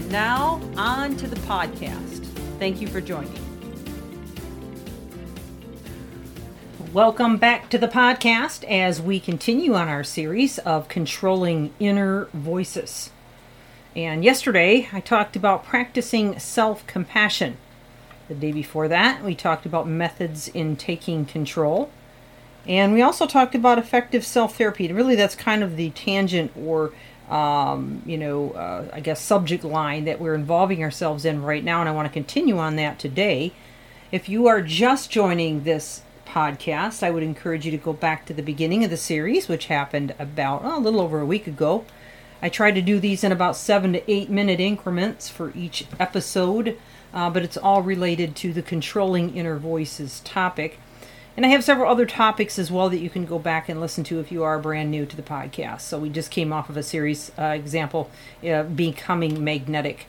And now, on to the podcast. Thank you for joining. Welcome back to the podcast as we continue on our series of controlling inner voices. And yesterday I talked about practicing self compassion. The day before that, we talked about methods in taking control. And we also talked about effective self therapy. Really, that's kind of the tangent or, um, you know, uh, I guess subject line that we're involving ourselves in right now. And I want to continue on that today. If you are just joining this podcast, I would encourage you to go back to the beginning of the series, which happened about oh, a little over a week ago. I try to do these in about seven to eight minute increments for each episode, uh, but it's all related to the controlling inner voices topic. And I have several other topics as well that you can go back and listen to if you are brand new to the podcast. So we just came off of a series uh, example, uh, Becoming Magnetic.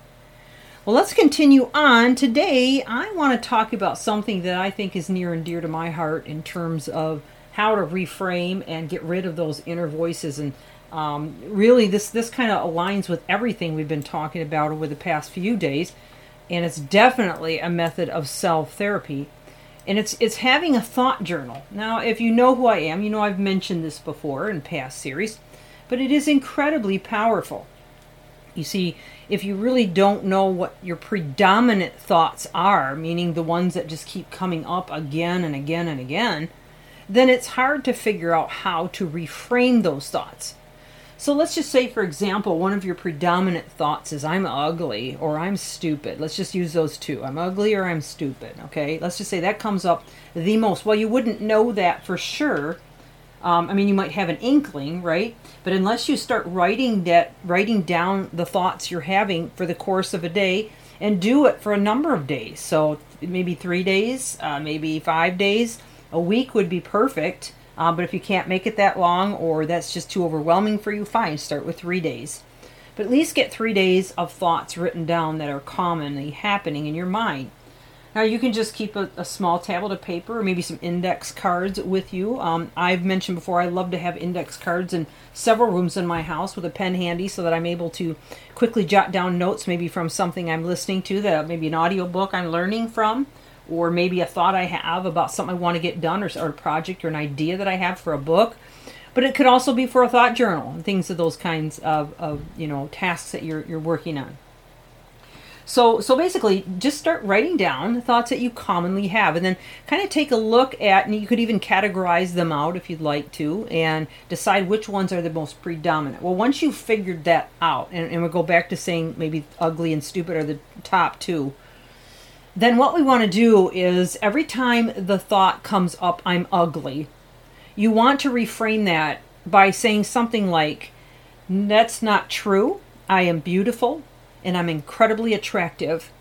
Well, let's continue on. Today, I want to talk about something that I think is near and dear to my heart in terms of how to reframe and get rid of those inner voices. And um, really, this, this kind of aligns with everything we've been talking about over the past few days. And it's definitely a method of self therapy and it's it's having a thought journal. Now, if you know who I am, you know I've mentioned this before in past series, but it is incredibly powerful. You see, if you really don't know what your predominant thoughts are, meaning the ones that just keep coming up again and again and again, then it's hard to figure out how to reframe those thoughts. So let's just say, for example, one of your predominant thoughts is I'm ugly or I'm stupid. Let's just use those two. I'm ugly or I'm stupid. Okay. Let's just say that comes up the most. Well, you wouldn't know that for sure. Um, I mean, you might have an inkling, right? But unless you start writing that, writing down the thoughts you're having for the course of a day, and do it for a number of days. So maybe three days, uh, maybe five days, a week would be perfect. Uh, but if you can't make it that long or that's just too overwhelming for you, fine, start with three days. But at least get three days of thoughts written down that are commonly happening in your mind. Now, you can just keep a, a small tablet of paper or maybe some index cards with you. Um, I've mentioned before I love to have index cards in several rooms in my house with a pen handy so that I'm able to quickly jot down notes, maybe from something I'm listening to, that maybe an audio book I'm learning from or maybe a thought I have about something I want to get done or, or a project or an idea that I have for a book. But it could also be for a thought journal and things of those kinds of, of you know tasks that you're, you're working on. So, so basically, just start writing down the thoughts that you commonly have, and then kind of take a look at, and you could even categorize them out if you'd like to, and decide which ones are the most predominant. Well, once you've figured that out, and, and we'll go back to saying maybe ugly and stupid are the top two, then what we want to do is every time the thought comes up, I'm ugly, you want to reframe that by saying something like, That's not true. I am beautiful and I'm incredibly attractive.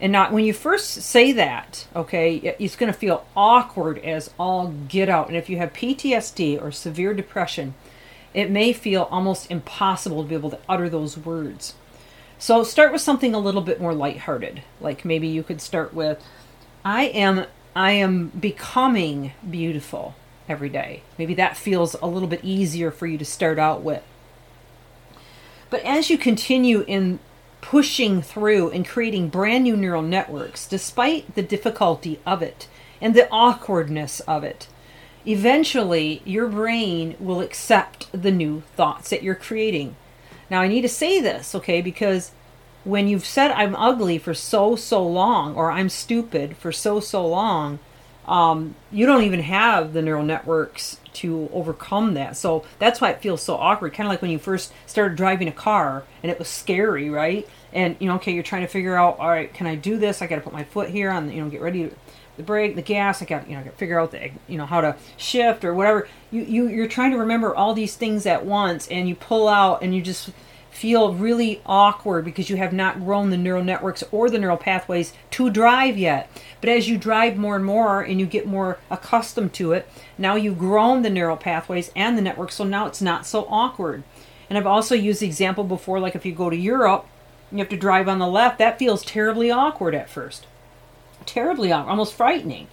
And not when you first say that, okay, it's going to feel awkward as all get out. And if you have PTSD or severe depression, it may feel almost impossible to be able to utter those words. So start with something a little bit more lighthearted. Like maybe you could start with I am I am becoming beautiful every day. Maybe that feels a little bit easier for you to start out with. But as you continue in pushing through and creating brand new neural networks, despite the difficulty of it and the awkwardness of it, eventually your brain will accept the new thoughts that you're creating. Now, I need to say this, okay, because when you've said I'm ugly for so, so long, or I'm stupid for so, so long, um, you don't even have the neural networks to overcome that. So that's why it feels so awkward. Kind of like when you first started driving a car and it was scary, right? And you know, okay, you're trying to figure out, all right, can I do this? I got to put my foot here on, you know, get ready to the brake, the gas. I got you know, got to figure out the you know how to shift or whatever. You you you're trying to remember all these things at once, and you pull out and you just feel really awkward because you have not grown the neural networks or the neural pathways to drive yet. But as you drive more and more and you get more accustomed to it, now you've grown the neural pathways and the network, so now it's not so awkward. And I've also used the example before like if you go to Europe, you have to drive on the left, that feels terribly awkward at first. Terribly awkward, almost frightening.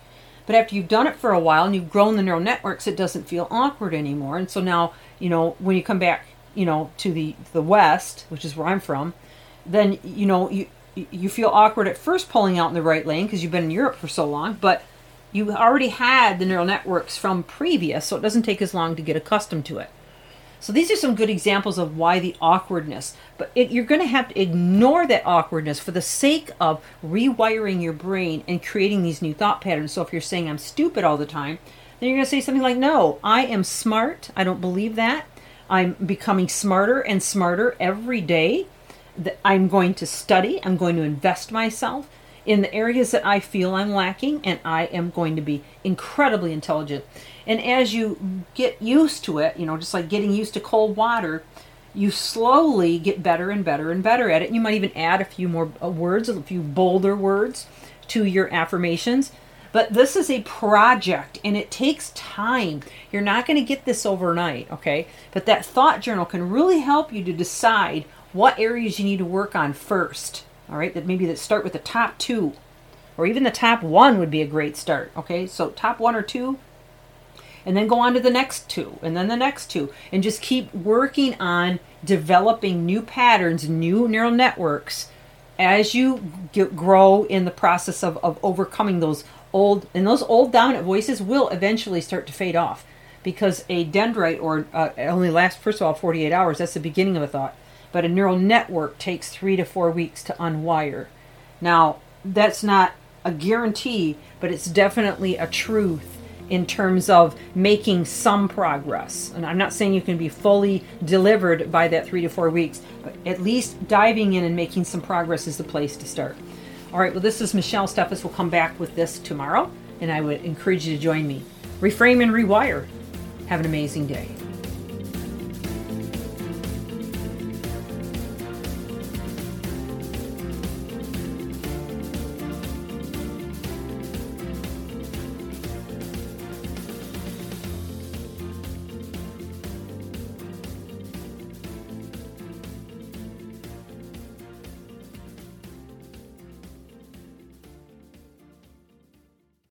But after you've done it for a while and you've grown the neural networks, it doesn't feel awkward anymore. And so now, you know, when you come back you know, to the the west, which is where I'm from, then you know you you feel awkward at first pulling out in the right lane because you've been in Europe for so long, but you already had the neural networks from previous, so it doesn't take as long to get accustomed to it. So these are some good examples of why the awkwardness, but it, you're going to have to ignore that awkwardness for the sake of rewiring your brain and creating these new thought patterns. So if you're saying I'm stupid all the time, then you're going to say something like, "No, I am smart. I don't believe that. I'm becoming smarter and smarter every day. I'm going to study, I'm going to invest myself in the areas that I feel I'm lacking, and I am going to be incredibly intelligent. And as you get used to it, you know, just like getting used to cold water, you slowly get better and better and better at it. You might even add a few more uh, words, a few bolder words to your affirmations but this is a project and it takes time. You're not going to get this overnight, okay? But that thought journal can really help you to decide what areas you need to work on first. All right, that maybe that start with the top two, or even the top one would be a great start. Okay, so top one or two, and then go on to the next two, and then the next two, and just keep working on developing new patterns, new neural networks as you get, grow in the process of, of overcoming those old and those old dominant voices will eventually start to fade off because a dendrite or uh, only lasts first of all 48 hours that's the beginning of a thought but a neural network takes three to four weeks to unwire now that's not a guarantee but it's definitely a truth in terms of making some progress and i'm not saying you can be fully delivered by that three to four weeks but at least diving in and making some progress is the place to start all right, well, this is Michelle Steffes. We'll come back with this tomorrow, and I would encourage you to join me. Reframe and rewire. Have an amazing day.